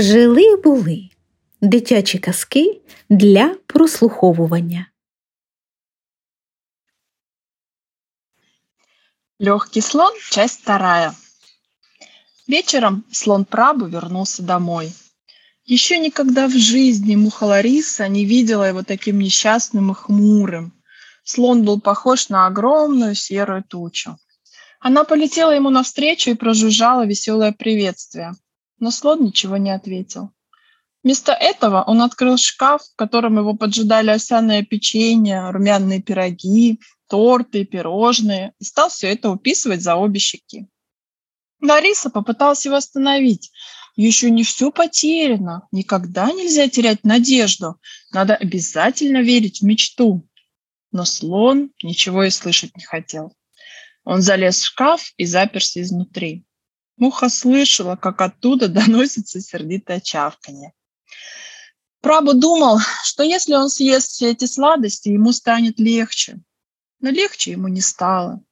Жили були дитячі казки для прослуховування. Легкий слон, часть вторая. Вечером слон Прабу вернулся домой. Еще никогда в жизни муха Лариса не видела его таким несчастным и хмурым. Слон был похож на огромную серую тучу. Она полетела ему навстречу и прожужжала веселое приветствие – но слон ничего не ответил. Вместо этого он открыл шкаф, в котором его поджидали овсяное печенье, румяные пироги, торты, пирожные, и стал все это уписывать за обе щеки. Лариса попыталась его остановить. Еще не все потеряно. Никогда нельзя терять надежду. Надо обязательно верить в мечту. Но слон ничего и слышать не хотел. Он залез в шкаф и заперся изнутри. Муха слышала, как оттуда доносится сердитое чавканье. Прабу думал, что если он съест все эти сладости, ему станет легче. Но легче ему не стало.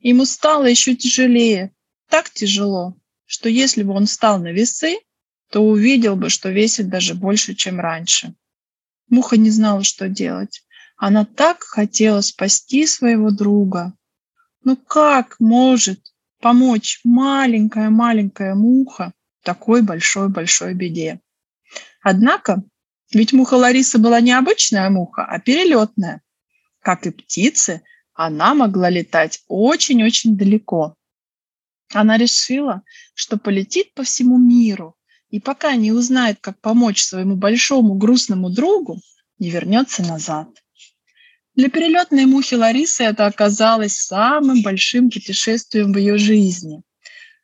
Ему стало еще тяжелее. Так тяжело, что если бы он встал на весы, то увидел бы, что весит даже больше, чем раньше. Муха не знала, что делать. Она так хотела спасти своего друга. Но как может помочь маленькая-маленькая муха такой большой-большой беде. Однако, ведь муха Лариса была не обычная муха, а перелетная. Как и птицы, она могла летать очень-очень далеко. Она решила, что полетит по всему миру, и пока не узнает, как помочь своему большому грустному другу, не вернется назад. Для перелетной мухи Ларисы это оказалось самым большим путешествием в ее жизни.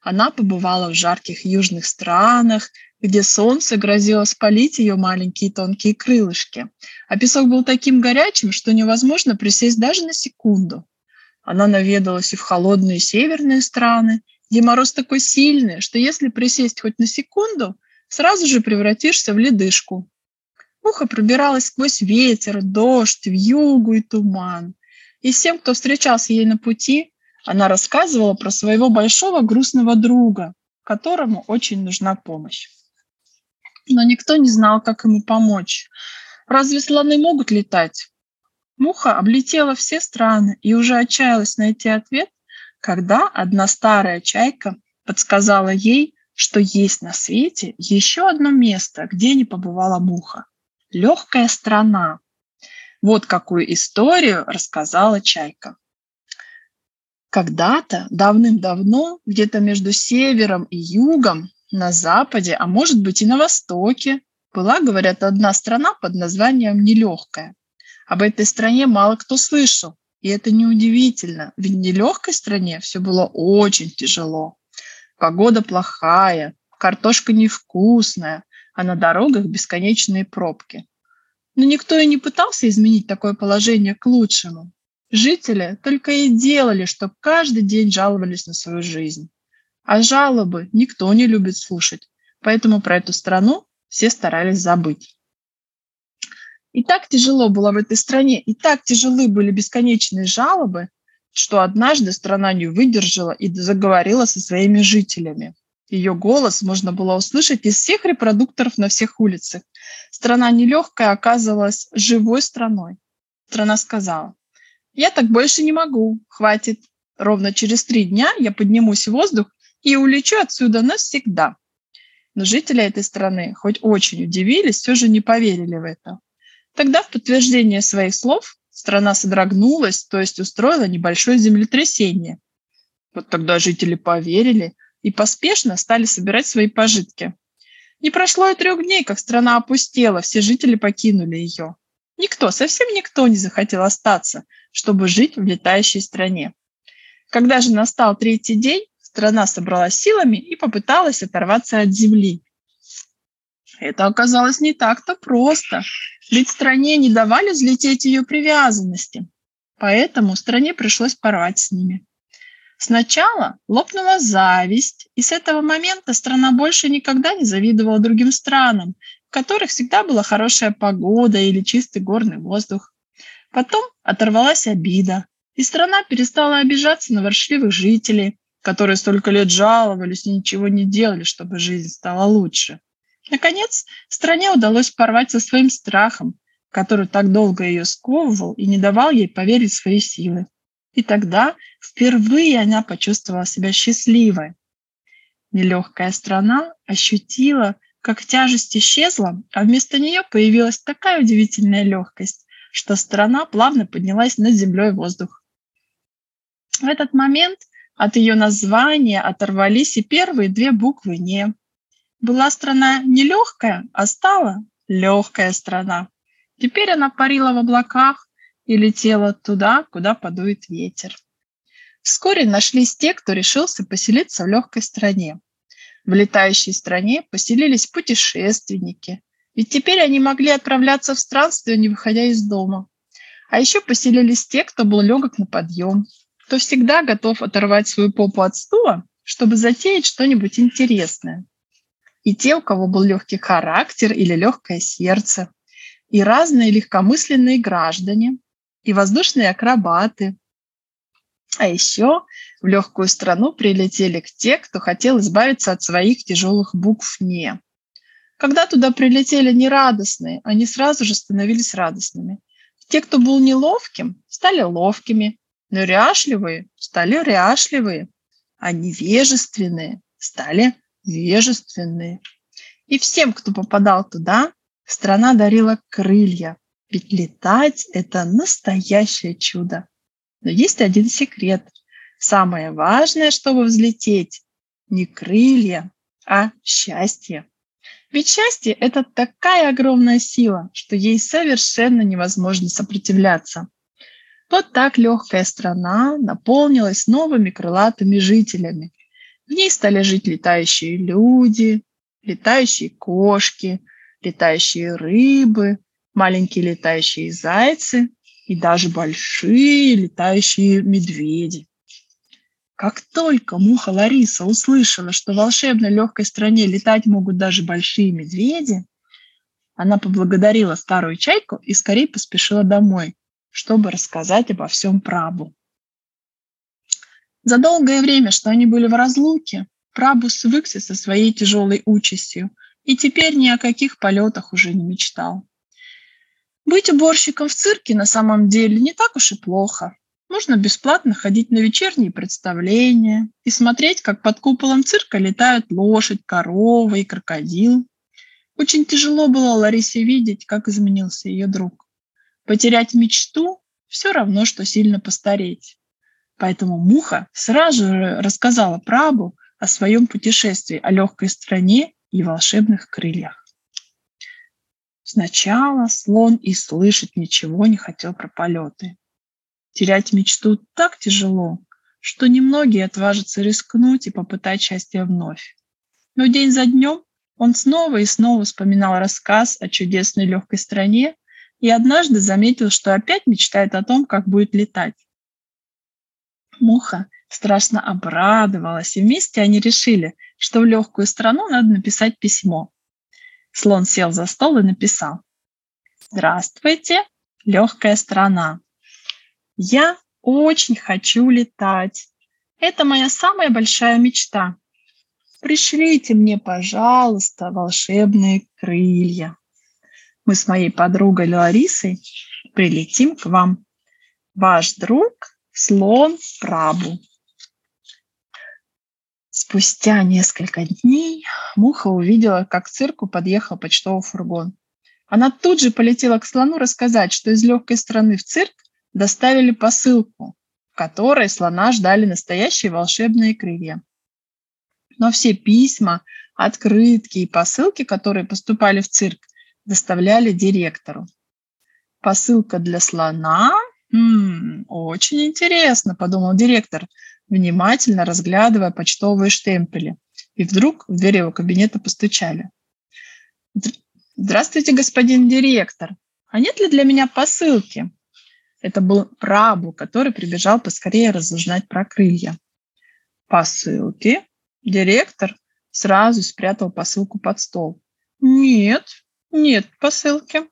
Она побывала в жарких южных странах, где солнце грозило спалить ее маленькие тонкие крылышки, а песок был таким горячим, что невозможно присесть даже на секунду. Она наведалась и в холодные северные страны, где мороз такой сильный, что если присесть хоть на секунду, сразу же превратишься в ледышку. Муха пробиралась сквозь ветер, дождь, вьюгу и туман. И всем, кто встречался ей на пути, она рассказывала про своего большого грустного друга, которому очень нужна помощь. Но никто не знал, как ему помочь. Разве слоны могут летать? Муха облетела все страны и уже отчаялась найти ответ, когда одна старая чайка подсказала ей, что есть на свете еще одно место, где не побывала муха легкая страна. Вот какую историю рассказала Чайка. Когда-то, давным-давно, где-то между севером и югом, на западе, а может быть и на востоке, была, говорят, одна страна под названием Нелегкая. Об этой стране мало кто слышал, и это неудивительно, ведь в нелегкой стране все было очень тяжело. Погода плохая, картошка невкусная, а на дорогах бесконечные пробки. Но никто и не пытался изменить такое положение к лучшему. Жители только и делали, что каждый день жаловались на свою жизнь. А жалобы никто не любит слушать, поэтому про эту страну все старались забыть. И так тяжело было в этой стране, и так тяжелы были бесконечные жалобы, что однажды страна не выдержала и заговорила со своими жителями. Ее голос можно было услышать из всех репродукторов на всех улицах. Страна нелегкая оказывалась живой страной. Страна сказала, я так больше не могу, хватит. Ровно через три дня я поднимусь в воздух и улечу отсюда навсегда. Но жители этой страны, хоть очень удивились, все же не поверили в это. Тогда в подтверждение своих слов страна содрогнулась, то есть устроила небольшое землетрясение. Вот тогда жители поверили – и поспешно стали собирать свои пожитки. Не прошло и трех дней, как страна опустела, все жители покинули ее. Никто, совсем никто не захотел остаться, чтобы жить в летающей стране. Когда же настал третий день, страна собралась силами и попыталась оторваться от земли. Это оказалось не так-то просто, ведь стране не давали взлететь ее привязанности. Поэтому стране пришлось порвать с ними. Сначала лопнула зависть, и с этого момента страна больше никогда не завидовала другим странам, в которых всегда была хорошая погода или чистый горный воздух. Потом оторвалась обида, и страна перестала обижаться на воршливых жителей, которые столько лет жаловались и ничего не делали, чтобы жизнь стала лучше. Наконец, стране удалось порвать со своим страхом, который так долго ее сковывал и не давал ей поверить в свои силы. И тогда впервые она почувствовала себя счастливой. Нелегкая страна ощутила, как тяжесть исчезла, а вместо нее появилась такая удивительная легкость, что страна плавно поднялась над землей в воздух. В этот момент от ее названия оторвались и первые две буквы «не». Была страна не легкая, а стала легкая страна. Теперь она парила в облаках и летела туда, куда подует ветер. Вскоре нашлись те, кто решился поселиться в легкой стране. В летающей стране поселились путешественники, ведь теперь они могли отправляться в странствие, не выходя из дома. А еще поселились те, кто был легок на подъем, кто всегда готов оторвать свою попу от стула, чтобы затеять что-нибудь интересное. И те, у кого был легкий характер или легкое сердце, и разные легкомысленные граждане, и воздушные акробаты. А еще в легкую страну прилетели те, кто хотел избавиться от своих тяжелых букв «не». Когда туда прилетели нерадостные, они сразу же становились радостными. Те, кто был неловким, стали ловкими, но ряшливые стали ряшливые, а невежественные стали вежественные. И всем, кто попадал туда, Страна дарила крылья, ведь летать – это настоящее чудо. Но есть один секрет. Самое важное, чтобы взлететь, не крылья, а счастье. Ведь счастье – это такая огромная сила, что ей совершенно невозможно сопротивляться. Вот так легкая страна наполнилась новыми крылатыми жителями. В ней стали жить летающие люди, летающие кошки, летающие рыбы, маленькие летающие зайцы и даже большие летающие медведи. Как только муха Лариса услышала, что в волшебной легкой стране летать могут даже большие медведи, она поблагодарила старую чайку и скорее поспешила домой, чтобы рассказать обо всем Прабу. За долгое время, что они были в разлуке, Прабу свыкся со своей тяжелой участью и теперь ни о каких полетах уже не мечтал. Быть уборщиком в цирке на самом деле не так уж и плохо. Можно бесплатно ходить на вечерние представления и смотреть, как под куполом цирка летают лошадь, корова и крокодил. Очень тяжело было Ларисе видеть, как изменился ее друг. Потерять мечту – все равно, что сильно постареть. Поэтому Муха сразу же рассказала Прабу о своем путешествии, о легкой стране и волшебных крыльях. Сначала слон и слышать ничего не хотел про полеты. Терять мечту так тяжело, что немногие отважатся рискнуть и попытать счастье вновь. Но день за днем он снова и снова вспоминал рассказ о чудесной легкой стране и однажды заметил, что опять мечтает о том, как будет летать. Муха страшно обрадовалась, и вместе они решили, что в легкую страну надо написать письмо. Слон сел за стол и написал. Здравствуйте, легкая страна. Я очень хочу летать. Это моя самая большая мечта. Пришлите мне, пожалуйста, волшебные крылья. Мы с моей подругой Ларисой прилетим к вам. Ваш друг слон Прабу. Спустя несколько дней Муха увидела, как к цирку подъехал почтовый фургон. Она тут же полетела к слону рассказать, что из легкой страны в цирк доставили посылку, в которой слона ждали настоящие волшебные крылья. Но все письма, открытки и посылки, которые поступали в цирк, доставляли директору. Посылка для слона? М-м, очень интересно, подумал директор внимательно разглядывая почтовые штемпели. И вдруг в дверь его кабинета постучали. «Здравствуйте, господин директор. А нет ли для меня посылки?» Это был Прабу, который прибежал поскорее разузнать про крылья. «Посылки?» Директор сразу спрятал посылку под стол. «Нет, нет посылки».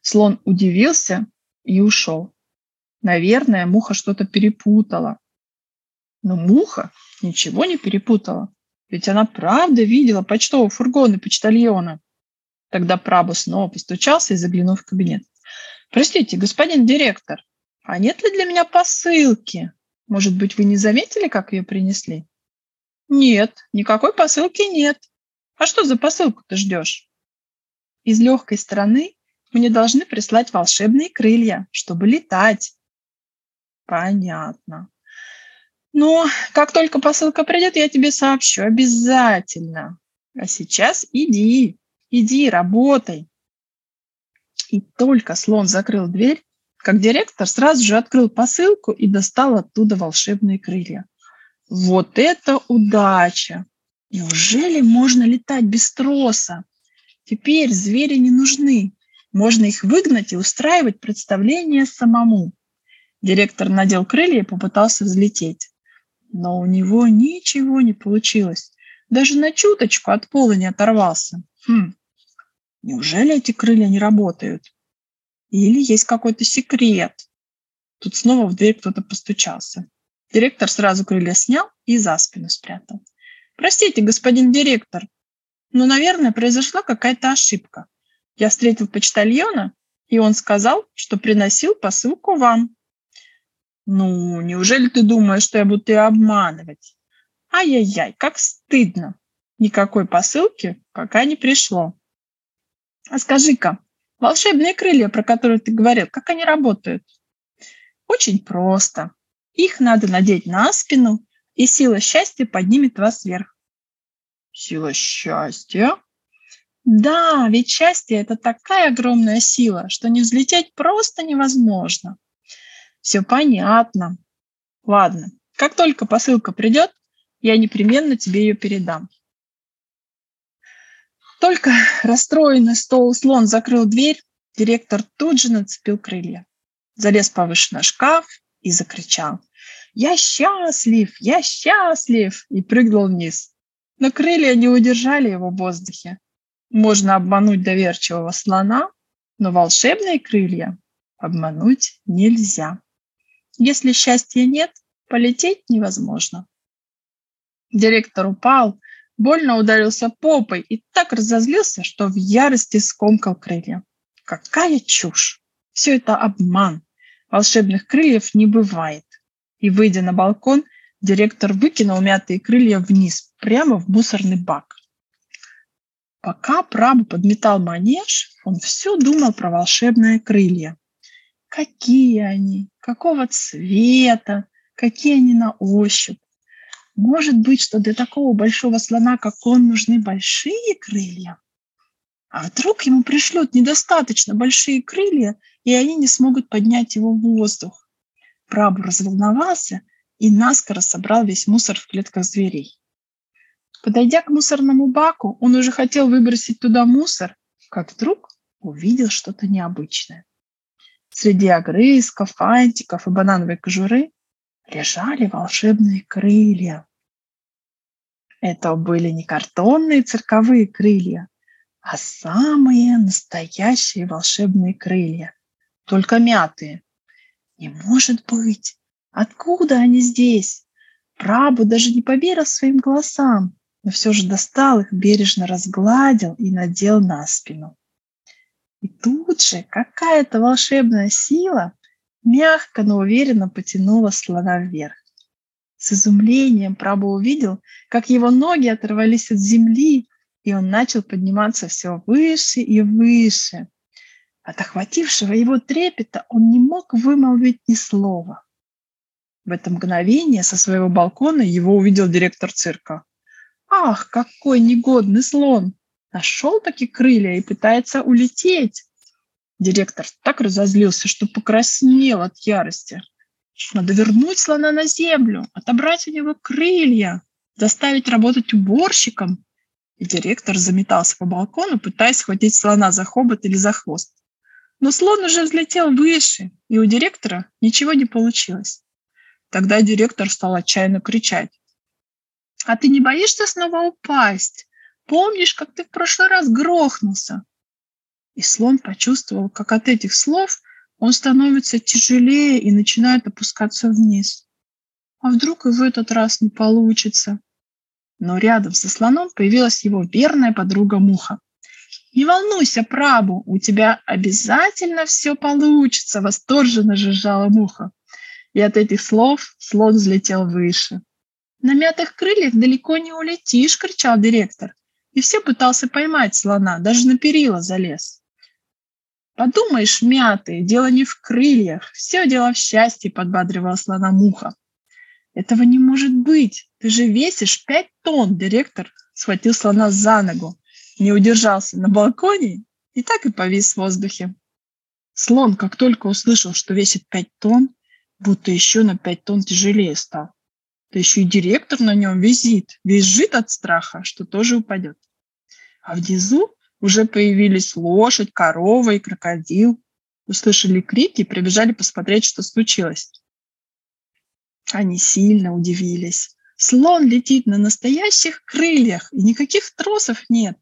Слон удивился и ушел. Наверное, муха что-то перепутала. Но муха ничего не перепутала. Ведь она правда видела почтовый фургон и почтальона. Тогда Прабу снова постучался и заглянул в кабинет. «Простите, господин директор, а нет ли для меня посылки? Может быть, вы не заметили, как ее принесли?» «Нет, никакой посылки нет. А что за посылку ты ждешь?» «Из легкой стороны мне должны прислать волшебные крылья, чтобы летать». «Понятно. Ну, как только посылка придет, я тебе сообщу обязательно. А сейчас иди, иди, работай. И только слон закрыл дверь, как директор сразу же открыл посылку и достал оттуда волшебные крылья. Вот это удача! Неужели можно летать без троса? Теперь звери не нужны. Можно их выгнать и устраивать представление самому. Директор надел крылья и попытался взлететь но у него ничего не получилось. Даже на чуточку от пола не оторвался. Хм, неужели эти крылья не работают? Или есть какой-то секрет? Тут снова в дверь кто-то постучался. Директор сразу крылья снял и за спину спрятал. Простите, господин директор, но, наверное, произошла какая-то ошибка. Я встретил почтальона, и он сказал, что приносил посылку вам. Ну, неужели ты думаешь, что я буду тебя обманывать? Ай-яй-яй, как стыдно. Никакой посылки пока не пришло. А скажи-ка, волшебные крылья, про которые ты говорил, как они работают? Очень просто. Их надо надеть на спину, и сила счастья поднимет вас вверх. Сила счастья? Да, ведь счастье – это такая огромная сила, что не взлететь просто невозможно. Все понятно. Ладно, как только посылка придет, я непременно тебе ее передам. Только расстроенный стол слон закрыл дверь, директор тут же нацепил крылья. Залез повыше на шкаф и закричал. «Я счастлив! Я счастлив!» и прыгнул вниз. Но крылья не удержали его в воздухе. Можно обмануть доверчивого слона, но волшебные крылья обмануть нельзя. Если счастья нет, полететь невозможно. Директор упал, больно ударился попой и так разозлился, что в ярости скомкал крылья. Какая чушь! Все это обман. Волшебных крыльев не бывает. И, выйдя на балкон, директор выкинул мятые крылья вниз, прямо в мусорный бак. Пока Прабу подметал манеж, он все думал про волшебные крылья. Какие они, какого цвета, какие они на ощупь. Может быть, что для такого большого слона, как он, нужны большие крылья? А вдруг ему пришлют недостаточно большие крылья, и они не смогут поднять его в воздух? Прабу разволновался и наскоро собрал весь мусор в клетках зверей. Подойдя к мусорному баку, он уже хотел выбросить туда мусор, как вдруг увидел что-то необычное. Среди огрызков, фантиков и банановой кожуры лежали волшебные крылья. Это были не картонные цирковые крылья, а самые настоящие волшебные крылья, только мятые. Не может быть! Откуда они здесь? Прабу даже не поверил своим голосам, но все же достал их, бережно разгладил и надел на спину. И тут же какая-то волшебная сила мягко, но уверенно потянула слона вверх. С изумлением Прабу увидел, как его ноги оторвались от земли, и он начал подниматься все выше и выше. От охватившего его трепета он не мог вымолвить ни слова. В это мгновение со своего балкона его увидел директор цирка. «Ах, какой негодный слон! Нашел таки крылья и пытается улететь. Директор так разозлился, что покраснел от ярости. Надо вернуть слона на землю, отобрать у него крылья, заставить работать уборщиком. И директор заметался по балкону, пытаясь схватить слона за хобот или за хвост. Но слон уже взлетел выше, и у директора ничего не получилось. Тогда директор стал отчаянно кричать. «А ты не боишься снова упасть? Помнишь, как ты в прошлый раз грохнулся?» И слон почувствовал, как от этих слов он становится тяжелее и начинает опускаться вниз. А вдруг и в этот раз не получится? Но рядом со слоном появилась его верная подруга Муха. «Не волнуйся, Прабу, у тебя обязательно все получится!» Восторженно жужжала Муха. И от этих слов слон взлетел выше. «На мятых крыльях далеко не улетишь!» – кричал директор. И все пытался поймать слона, даже на перила залез. Подумаешь, мятые, дело не в крыльях, все дело в счастье, подбадривала слона муха. Этого не может быть, ты же весишь пять тонн, директор схватил слона за ногу, не удержался на балконе и так и повис в воздухе. Слон, как только услышал, что весит пять тонн, будто еще на пять тонн тяжелее стал. Да еще и директор на нем визит, визжит от страха, что тоже упадет. А внизу уже появились лошадь, корова и крокодил. Услышали крики и прибежали посмотреть, что случилось. Они сильно удивились. Слон летит на настоящих крыльях, и никаких тросов нет.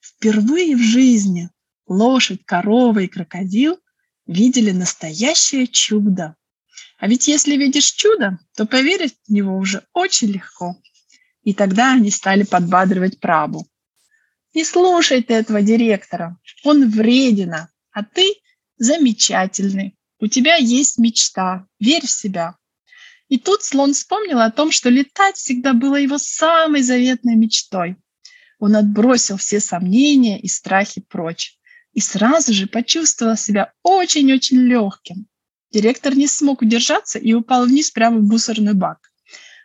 Впервые в жизни лошадь, корова и крокодил видели настоящее чудо. А ведь если видишь чудо, то поверить в него уже очень легко. И тогда они стали подбадривать Прабу. Не слушай ты этого директора, он вредина, а ты замечательный. У тебя есть мечта, верь в себя. И тут слон вспомнил о том, что летать всегда было его самой заветной мечтой. Он отбросил все сомнения и страхи прочь и сразу же почувствовал себя очень-очень легким. Директор не смог удержаться и упал вниз прямо в мусорный бак.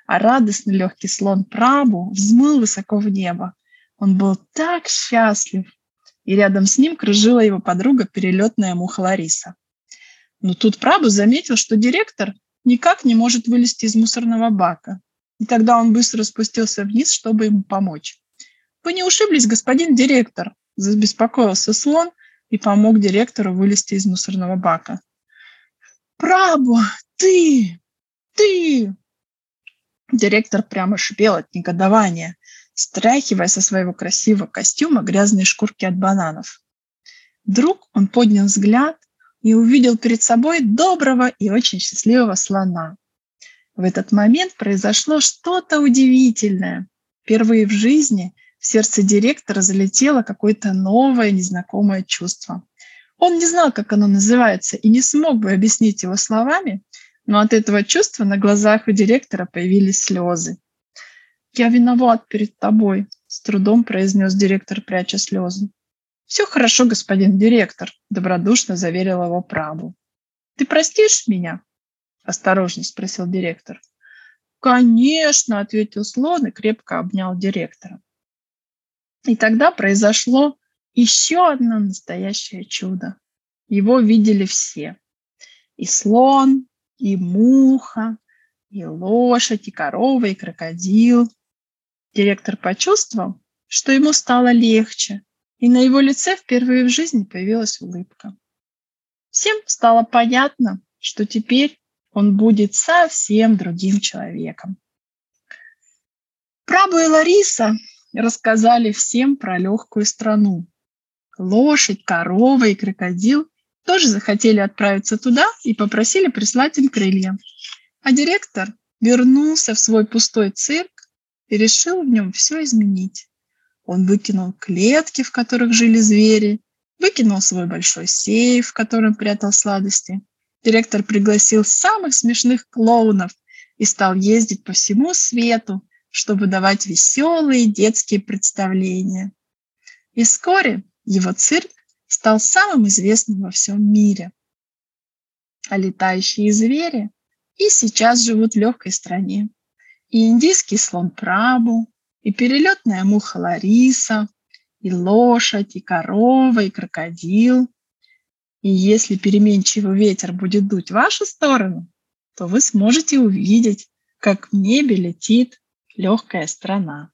А радостный легкий слон Прабу взмыл высоко в небо, он был так счастлив. И рядом с ним кружила его подруга, перелетная муха Лариса. Но тут Прабу заметил, что директор никак не может вылезти из мусорного бака. И тогда он быстро спустился вниз, чтобы ему помочь. «Вы не ушиблись, господин директор?» – забеспокоился слон и помог директору вылезти из мусорного бака. «Прабу, ты! Ты!» Директор прямо шипел от негодования стряхивая со своего красивого костюма грязные шкурки от бананов. Вдруг он поднял взгляд и увидел перед собой доброго и очень счастливого слона. В этот момент произошло что-то удивительное. Впервые в жизни в сердце директора залетело какое-то новое незнакомое чувство. Он не знал, как оно называется, и не смог бы объяснить его словами, но от этого чувства на глазах у директора появились слезы. «Я виноват перед тобой», – с трудом произнес директор, пряча слезы. «Все хорошо, господин директор», – добродушно заверил его Прабу. «Ты простишь меня?» – осторожно спросил директор. «Конечно», – ответил слон и крепко обнял директора. И тогда произошло еще одно настоящее чудо. Его видели все. И слон, и муха, и лошадь, и корова, и крокодил, Директор почувствовал, что ему стало легче, и на его лице впервые в жизни появилась улыбка. Всем стало понятно, что теперь он будет совсем другим человеком. Прабу и Лариса рассказали всем про легкую страну. Лошадь, корова и крокодил тоже захотели отправиться туда и попросили прислать им крылья. А директор вернулся в свой пустой цирк и решил в нем все изменить. Он выкинул клетки, в которых жили звери, выкинул свой большой сейф, в котором прятал сладости. Директор пригласил самых смешных клоунов и стал ездить по всему свету, чтобы давать веселые детские представления. И вскоре его цирк стал самым известным во всем мире. А летающие звери и сейчас живут в легкой стране и индийский слон Прабу, и перелетная муха Лариса, и лошадь, и корова, и крокодил. И если переменчивый ветер будет дуть в вашу сторону, то вы сможете увидеть, как в небе летит легкая страна.